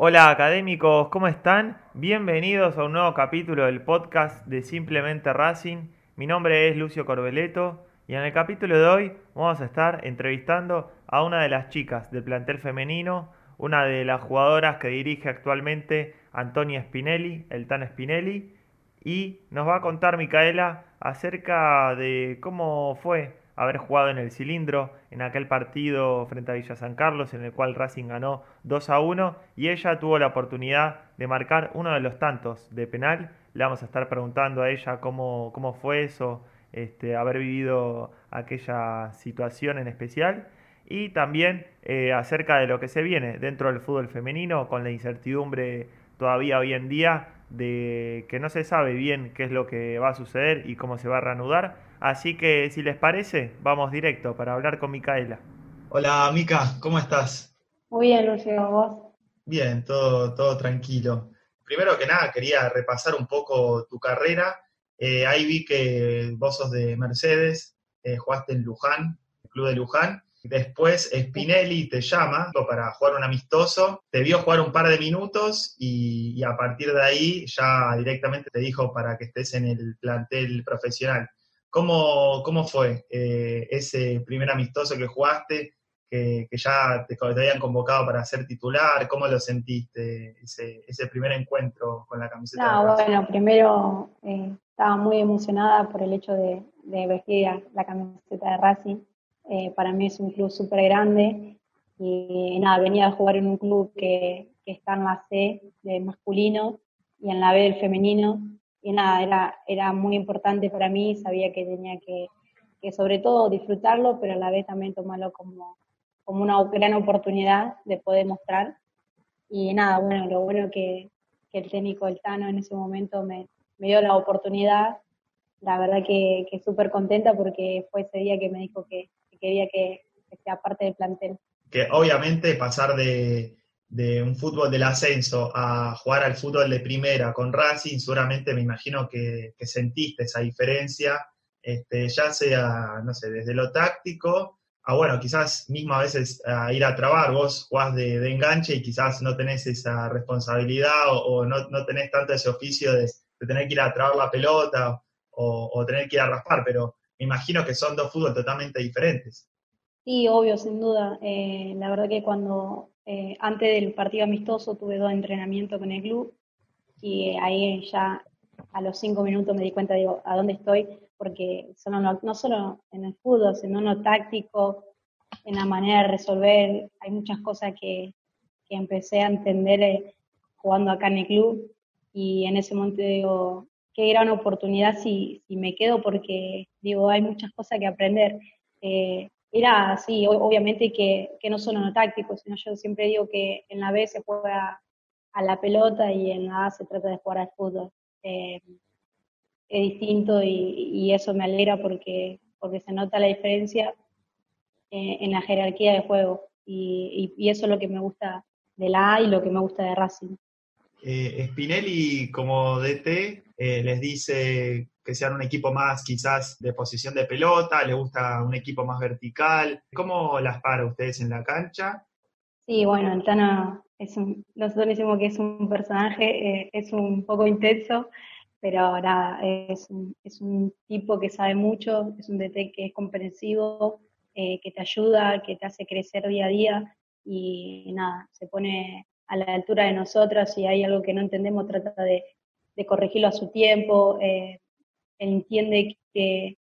Hola académicos, ¿cómo están? Bienvenidos a un nuevo capítulo del podcast de Simplemente Racing. Mi nombre es Lucio Corbeleto y en el capítulo de hoy vamos a estar entrevistando a una de las chicas del plantel femenino, una de las jugadoras que dirige actualmente Antonia Spinelli, el Tan Spinelli, y nos va a contar Micaela acerca de cómo fue haber jugado en el cilindro en aquel partido frente a Villa San Carlos en el cual Racing ganó 2 a 1 y ella tuvo la oportunidad de marcar uno de los tantos de penal. Le vamos a estar preguntando a ella cómo, cómo fue eso, este, haber vivido aquella situación en especial y también eh, acerca de lo que se viene dentro del fútbol femenino con la incertidumbre todavía hoy en día de que no se sabe bien qué es lo que va a suceder y cómo se va a reanudar Así que si les parece, vamos directo para hablar con Micaela. Hola Mica, ¿cómo estás? Muy bien, Lucio, ¿vos? Bien, todo, todo tranquilo. Primero que nada, quería repasar un poco tu carrera. Eh, ahí vi que vos sos de Mercedes, eh, jugaste en Luján, el club de Luján. Después Spinelli te llama para jugar un amistoso, te vio jugar un par de minutos y, y, a partir de ahí ya directamente te dijo para que estés en el plantel profesional. ¿Cómo, cómo fue eh, ese primer amistoso que jugaste, que, ya te, habían convocado para ser titular? ¿Cómo lo sentiste, ese, ese primer encuentro con la camiseta? No, bueno, primero eh, estaba muy emocionada por el hecho de, vestir la camiseta de Racing. Eh, para mí es un club súper grande y nada, venía a jugar en un club que, que está en la C de masculino y en la B del femenino y nada, era, era muy importante para mí, sabía que tenía que, que sobre todo disfrutarlo, pero a la vez también tomarlo como, como una gran oportunidad de poder mostrar. Y nada, bueno, lo bueno que, que el técnico El Tano en ese momento me, me dio la oportunidad, la verdad que, que súper contenta porque fue ese día que me dijo que, quería que, que sea parte del plantel. Que obviamente pasar de, de un fútbol del ascenso a jugar al fútbol de primera con Racing, seguramente me imagino que, sentiste esa diferencia, este, ya sea, no sé, desde lo táctico, a bueno, quizás mismo a veces a ir a trabar, vos jugás de, enganche y quizás no tenés esa responsabilidad o, no, no, tenés tanto ese oficio de, tener que ir a trabar la pelota o, tener que ir a raspar, pero me imagino que son dos fútbol totalmente diferentes. Sí, obvio, sin duda. Eh, la verdad que cuando eh, antes del partido amistoso tuve dos entrenamientos con el club y ahí ya a los cinco minutos me di cuenta, digo, ¿a dónde estoy? Porque solo no, solo en el fútbol, sino en lo táctico, en la manera de resolver, hay muchas cosas que, que empecé a entender eh, jugando acá en el club y en ese momento digo, qué gran oportunidad si, si me quedo porque digo, hay muchas cosas que aprender. Eh, era así, obviamente que, que no solo no táctico, sino yo siempre digo que en la B se juega a la pelota y en la A se trata de jugar al fútbol. Eh, es distinto y, eso me alegra porque, porque se nota la diferencia eh, en la jerarquía de juego y, y, eso es lo que me gusta de la A y lo que me gusta de Racing. Eh, Spinelli como DT eh, les dice que sean un equipo más quizás de posición de pelota, le gusta un equipo más vertical. ¿Cómo las para ustedes en la cancha? Sí, bueno, el Tano es un, nosotros decimos que es un personaje, eh, es un poco intenso, pero nada, es un, es un tipo que sabe mucho, es un DT que es comprensivo, que te ayuda, que te hace crecer día a día y nada, se pone a la altura de nosotros, si hay algo que no entendemos, trata de, corregirlo a su tiempo, eh, entiende que,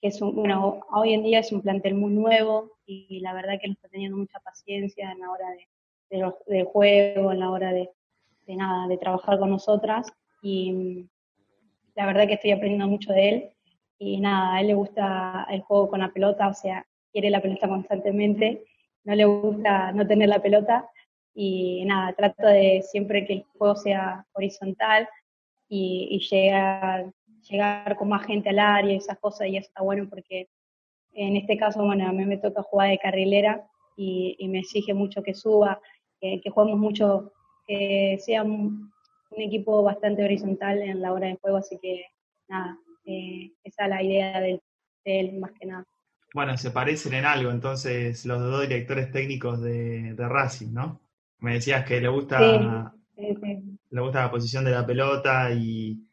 es un, bueno, hoy en día es un plantel muy nuevo y la verdad que no está teniendo mucha paciencia en la hora de, del juego, en la hora de, nada, de trabajar con nosotras. Y la verdad que estoy aprendiendo mucho de él. Y nada, a él le gusta el juego con la pelota, o sea, quiere la pelota constantemente, no le gusta no tener la pelota. Y nada, trato de siempre que el juego sea horizontal y, llegar, llegar con más gente al área y esas cosas, y eso está bueno porque en este caso, bueno, a mí me toca jugar de carrilera y, me exige mucho que suba, que, juguemos mucho, que sea un, equipo bastante horizontal en la hora de juego, así que nada, eh, esa es la idea de él más que nada. Bueno, se parecen en algo, entonces, los dos directores técnicos de, Racing, ¿no? Me decías que le gusta, le gusta la posición de la pelota y,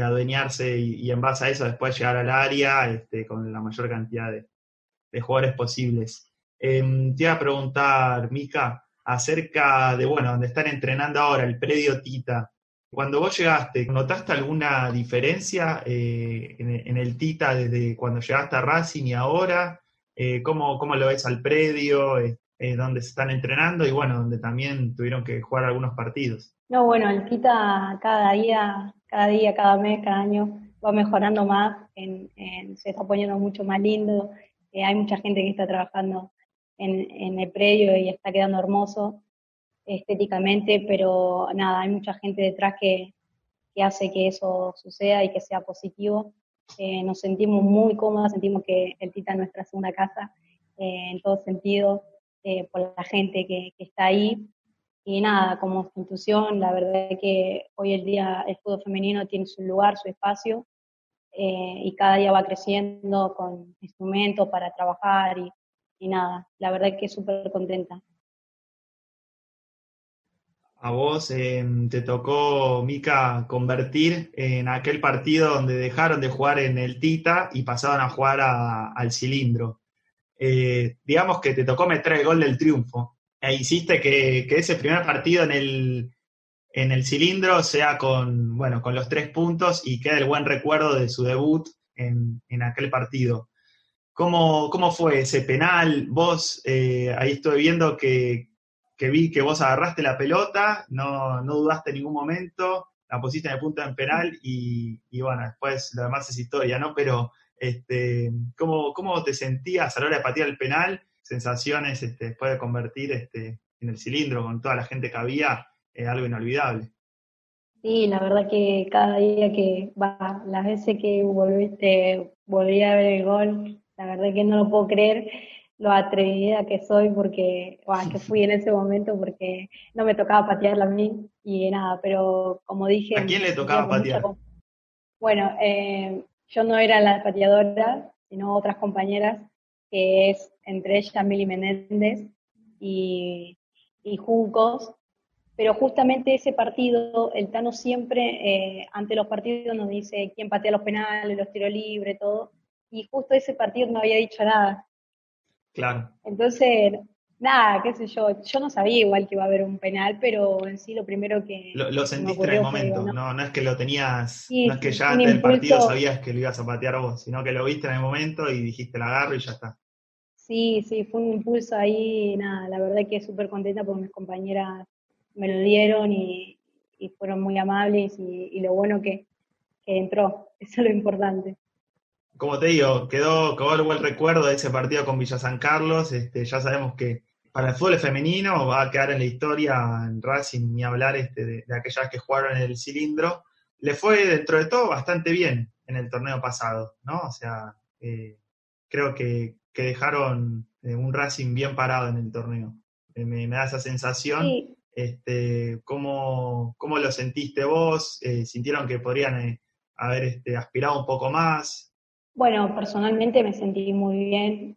adueñarse y, en base a eso después llegar al área este, con la mayor cantidad de, jugadores posibles. Em, te iba a preguntar, Mica, acerca de, bueno, donde están entrenando ahora, el predio Tita. Cuando vos llegaste, ¿notaste alguna diferencia eh, en, el Tita desde cuando llegaste a Racing y ahora? Eh, ¿cómo, lo ves al predio? Eh, donde se están entrenando y bueno, donde también tuvieron que jugar algunos partidos. No, bueno, el Tita cada día, cada día, cada mes, cada año va mejorando más, se está poniendo mucho más lindo, hay mucha gente que está trabajando en, el predio y está quedando hermoso estéticamente, pero nada, hay mucha gente detrás que, hace que eso suceda y que sea positivo. Eh, nos sentimos muy cómodos, sentimos que el Tita es nuestra segunda casa eh, en todo sentido, eh, por la gente que, está ahí. Y nada, como institución, la verdad es que hoy el día el fútbol femenino tiene su lugar, su espacio, y cada día va creciendo con instrumentos para trabajar y, y nada, la verdad que súper contenta. A vos em, te tocó, Mica, convertir en aquel partido donde dejaron de jugar en el Tita y pasaron a jugar al cilindro. Eh, digamos que te tocó meter el gol del triunfo. E hiciste que, ese primer partido en el, en el cilindro sea con, bueno, con los tres puntos y quede el buen recuerdo de su debut en, en aquel partido. ¿Cómo, fue ese penal? Vos, eh, ahí estoy viendo que, vi que vos agarraste la pelota, no, dudaste en ningún momento, la pusiste en el punto en penal y, bueno, después lo demás es historia, ¿no? Pero, este, ¿cómo, ¿cómo te sentías a la hora de patear el penal? Sensaciones este, después de convertir este, en el cilindro con toda la gente que había, eh, algo inolvidable. Sí, la verdad que cada día que va, las veces que volviste, volví a ver el gol, la verdad que no lo puedo creer lo atrevida que soy porque, que fui en ese momento porque no me tocaba patearla a mí y nada, pero como dije... ¿A quién le tocaba patear? Bueno, eh, yo no era la pateadora, sino otras compañeras, que es entre ellas Mili Menéndez y, y Juncos, pero justamente ese partido, el Tano siempre, eh, ante los partidos nos dice quién patea los penales, los tiros libres, todo, y justo ese partido no había dicho nada. Claro. Entonces, nada, qué sé yo, yo no sabía igual que iba a haber un penal, pero en sí lo primero que... Lo, sentiste en el momento, no, no es que lo tenías, no es que ya antes del partido sabías que lo ibas a patear vos, sino que lo viste en el momento y dijiste la agarro y ya está. Sí, sí, fue un impulso ahí, nada, la verdad que súper contenta porque mis compañeras me lo dieron y, fueron muy amables y, lo bueno que, entró, eso es lo importante como te digo, quedó, quedó el buen recuerdo de ese partido con Villa San Carlos. Este, ya sabemos que para el fútbol femenino va a quedar en la historia en Racing ni hablar este, de, aquellas que jugaron en el cilindro. Le fue dentro de todo bastante bien en el torneo pasado, ¿no? O sea, eh, creo que, dejaron eh, un Racing bien parado en el torneo. Eh, me, da esa sensación. Este, ¿cómo, ¿cómo, lo sentiste vos? ¿Sintieron que podrían haber este, aspirado un poco más? Bueno, personalmente me sentí muy bien.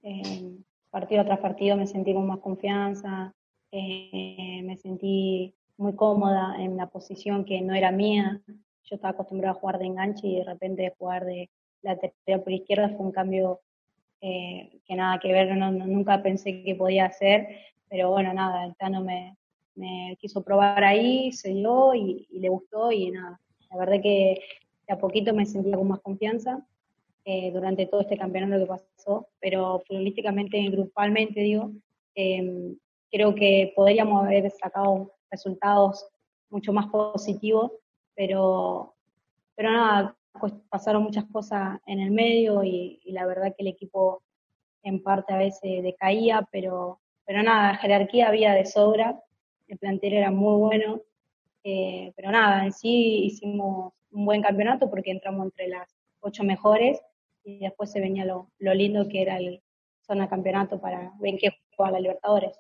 partido tras partido me sentí con más confianza. Eh, me sentí muy cómoda en una posición que no era mía. Yo estaba acostumbrada a jugar de enganche y de repente jugar de lateral por izquierda fue un cambio eh, que nada que ver, nunca pensé que podía hacer, pero bueno, nada, el Tano me, quiso probar ahí, se y, le gustó y nada, la verdad que de a poquito me sentía con más confianza eh, durante todo este campeonato que pasó, pero futbolísticamente, grupalmente, digo, em, creo que podríamos haber sacado resultados mucho más positivos, pero, pero nada, pasaron muchas cosas en el medio y, la verdad que el equipo en parte a veces decaía, pero, pero nada, jerarquía había de sobra, el plantel era muy bueno, eh, pero nada, en sí hicimos un buen campeonato porque entramos entre las ocho mejores y después se venía lo, lindo que era el zona campeonato para ver qué jugaba la Libertadores.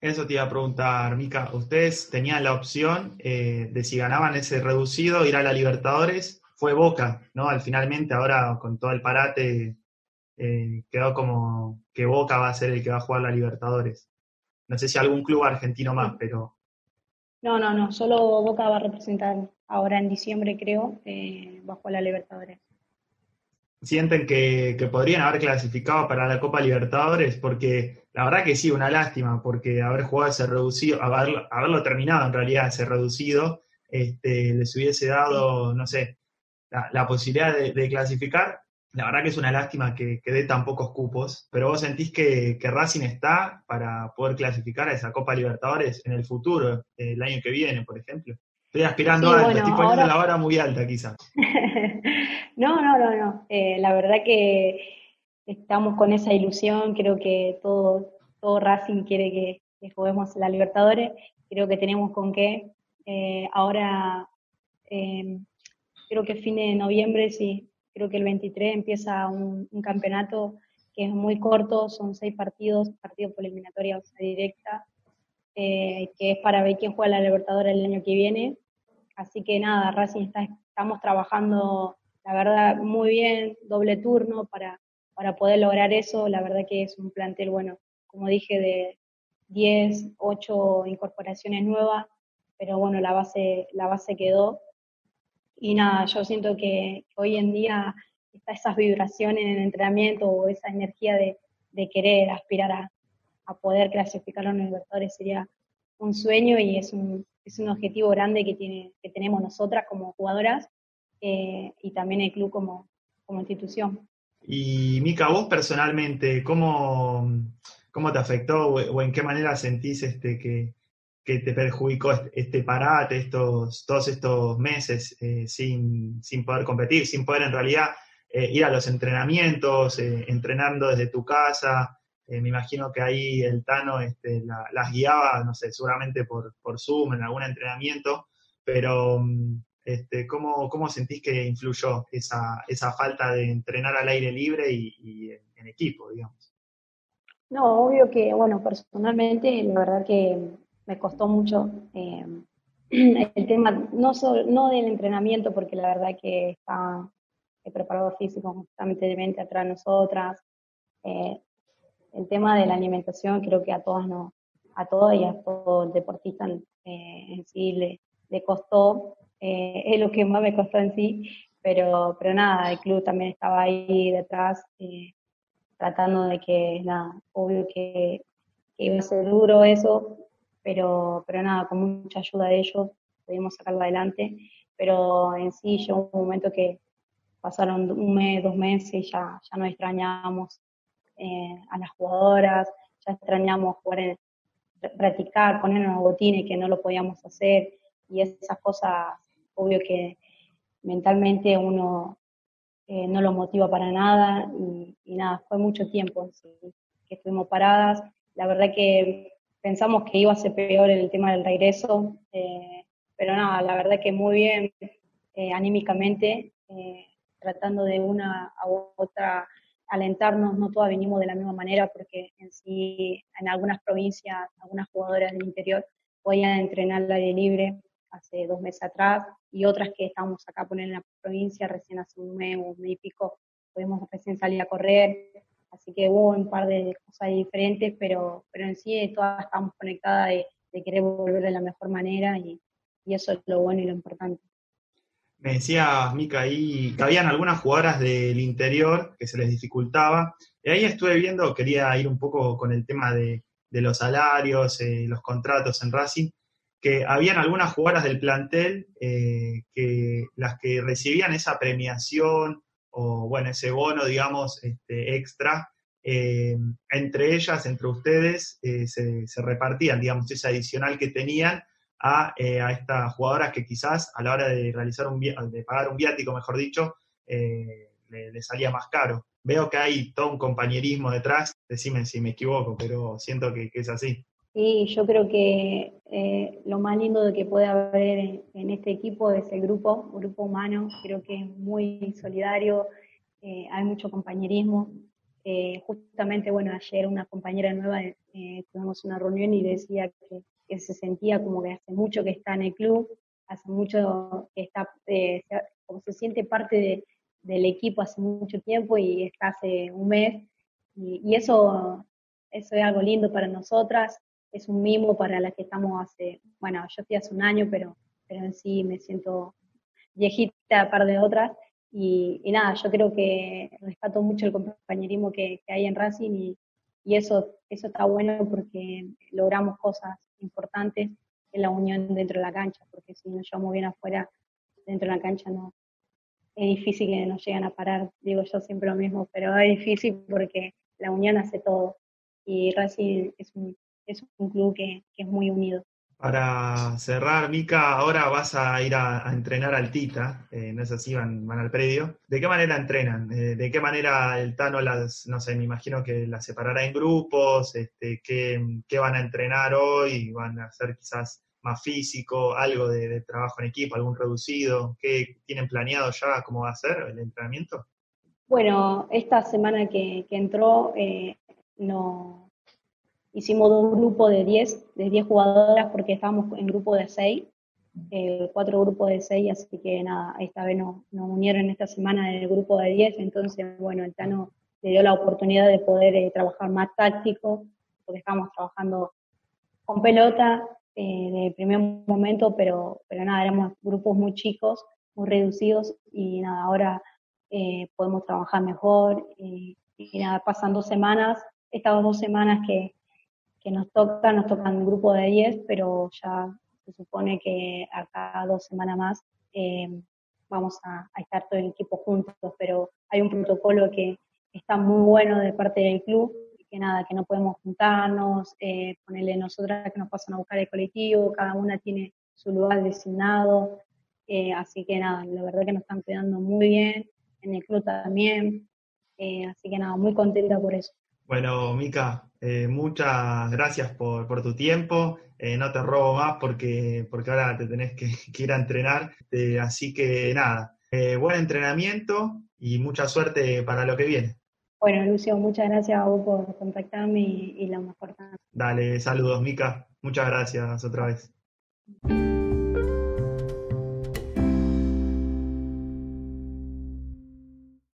Eso te iba a preguntar, Mica. Ustedes tenían la opción eh, de si ganaban ese reducido, ir a la Libertadores. Fue Boca, ¿no? Al finalmente, ahora con todo el parate, eh, quedó como que Boca va a ser el que va a jugar la Libertadores. No sé si algún club argentino más, pero... No, no, no, solo Boca va a representar ahora en diciembre, creo, eh, jugar la Libertadores. ¿Sienten que, que, podrían haber clasificado para la Copa Libertadores? Porque la verdad que sí, una lástima, porque haber jugado ese reducido, haberlo, haberlo terminado en realidad ese reducido, este, les hubiese dado, no sé, la, posibilidad de, clasificar. La verdad que es una lástima que, que dé tan pocos cupos, pero vos sentís que, que, Racing está para poder clasificar a esa Copa Libertadores en el futuro, el año que viene, por ejemplo. Estoy aspirando a alto, estoy poniendo la vara muy alta quizás. no, no, no, no. Eh, la verdad que estamos con esa ilusión, creo que todo, todo Racing quiere que, juguemos la Libertadores, creo que tenemos con qué. Eh, ahora, eh, creo que fin de noviembre, sí, creo que el 23 empieza un, campeonato que es muy corto, son seis partidos, partidos por eliminatoria o directa, que es para ver quién juega la Libertadores el año que viene. Así que nada, Racing está, estamos trabajando, la verdad, muy bien, doble turno para, para poder lograr eso. La verdad que es un plantel, bueno, como dije, de 10, 8 incorporaciones nuevas, pero bueno, la base, la base quedó. Y nada, yo siento que, hoy en día está esas vibraciones en el entrenamiento o esa energía de, querer aspirar a, poder clasificar a los Libertadores sería un sueño y es un, es un objetivo grande que, tiene, que tenemos nosotras como jugadoras eh, y también el club como, como institución. Y Mica, vos personalmente, ¿cómo, cómo te afectó o, en qué manera sentís este, que, que te perjudicó este, este parate, estos, todos estos meses eh, sin, sin, poder competir, sin poder en realidad eh, ir a los entrenamientos, entrenando desde tu casa? Eh, me imagino que ahí el Tano este, las guiaba, no sé, seguramente por, por Zoom, en algún entrenamiento, pero mm, este, ¿cómo, ¿cómo, sentís que influyó esa, esa falta de entrenar al aire libre y, en, equipo, digamos? No, obvio que, bueno, personalmente, la verdad que me costó mucho eh, el tema, no, solo, no del entrenamiento, porque la verdad que está el preparado físico constantemente atrás de nosotras, eh, el tema de la alimentación creo que a todas no, a todas y a todo el deportista eh, en sí le, costó, es lo que más me costó en sí, pero, pero nada, el club también estaba ahí detrás, tratando de que, nada, obvio que, iba a ser duro eso, pero, pero nada, con mucha ayuda de ellos pudimos sacarlo adelante, pero en sí llegó un momento que pasaron un mes, dos meses y ya, ya nos extrañábamos eh, a las jugadoras, ya extrañamos jugar en, practicar, ponernos botines que no lo podíamos hacer y esas cosas, obvio que mentalmente uno eh, no lo motiva para nada y, nada, fue mucho tiempo que estuvimos paradas. La verdad que pensamos que iba a ser peor el tema del regreso, eh, pero nada, la verdad que muy bien anímicamente, tratando de una a otra alentarnos, no todas venimos de la misma manera porque en sí, en algunas provincias, algunas jugadoras del interior podían entrenar al aire libre hace dos meses atrás y otras que estamos acá poner en la provincia recién hace un mes o un mes y pico podemos recién salir a correr, así que hubo un par de cosas diferentes, pero, pero en sí todas estamos conectadas de, querer volver de la mejor manera y eso es lo bueno y lo importante. Me decía Mica ahí que habían algunas jugadoras del interior que se les dificultaba. Y ahí estuve viendo, quería ir un poco con el tema de, los salarios, eh, los contratos en Racing, que habían algunas jugadoras del plantel eh, que las que recibían esa premiación o bueno, ese bono, digamos, este, extra, eh, entre ellas, entre ustedes, se, se, repartían, digamos, ese adicional que tenían eh, a, estas jugadoras que quizás a la hora de realizar un de pagar un viático, mejor dicho, eh, le, salía más caro. Veo que hay todo un compañerismo detrás, decime si me equivoco, pero siento que, es así. Sí, yo creo que eh, lo más lindo de que puede haber en, este equipo es el grupo, grupo humano, creo que es muy solidario, hay mucho compañerismo. justamente, bueno, ayer una compañera nueva tuvimos una reunión y decía que se sentía como que hace mucho que está en el club, hace mucho que está, eh, como se siente parte del equipo hace mucho tiempo y está hace un mes. Y, eso es algo lindo para nosotras, es un mimo para las que estamos hace, bueno, yo estoy hace un año, pero, pero en sí me siento viejita a par de otras. Y, nada, yo creo que rescato mucho el compañerismo que, hay en Racing y, y, eso, eso está bueno porque logramos cosas importantes en la unión dentro de la cancha, porque si nos llevamos bien afuera, dentro de la cancha no, es difícil que nos lleguen a parar, digo yo siempre lo mismo, pero es difícil porque la unión hace todo y Racing es un, es un club que, es muy unido. Para cerrar, Mica, ahora vas a ir a, entrenar al Tita, eh, no es así, van, van, al predio. ¿De qué manera entrenan? Eh, ¿De qué manera el Tano las, no sé, me imagino que las separará en grupos? Este, ¿qué, ¿Qué van a entrenar hoy? ¿Van a hacer quizás más físico, algo de, trabajo en equipo, algún reducido? ¿Qué tienen planeado ya cómo va a ser el entrenamiento? Bueno, esta semana que, entró eh, no, hicimos dos grupos de 10 de 10 jugadoras porque estábamos en grupo de 6, eh, cuatro grupos de 6, así que nada, esta vez nos, unieron esta semana en el grupo de 10, entonces bueno, el Tano le dio la oportunidad de poder eh, trabajar más táctico, porque estábamos trabajando con pelota, eh, de primer momento, pero, pero nada, éramos grupos muy chicos, muy reducidos y nada, ahora eh, podemos trabajar mejor y, nada, pasan dos semanas, estas dos semanas que, que nos tocan, nos tocan un grupo de 10, pero ya se supone que acá dos semanas más eh, vamos a, a, estar todo el equipo juntos, pero hay un protocolo que está muy bueno de parte del club que nada, que no podemos juntarnos, eh, ponerle nosotras que nos pasan a buscar el colectivo, cada una tiene su lugar designado, eh, así que nada, la verdad que nos están cuidando muy bien, en el club también, eh, así que nada, muy contenta por eso. Bueno, Mica, eh, muchas gracias por, por tu tiempo. no te robo más porque, porque ahora te tenés que, que ir a entrenar. así que nada, buen entrenamiento y mucha suerte para lo que viene. Bueno, Lucio, muchas gracias a vos por contactarme y, y lo mejor. Dale, saludos, Mica. Muchas gracias otra vez.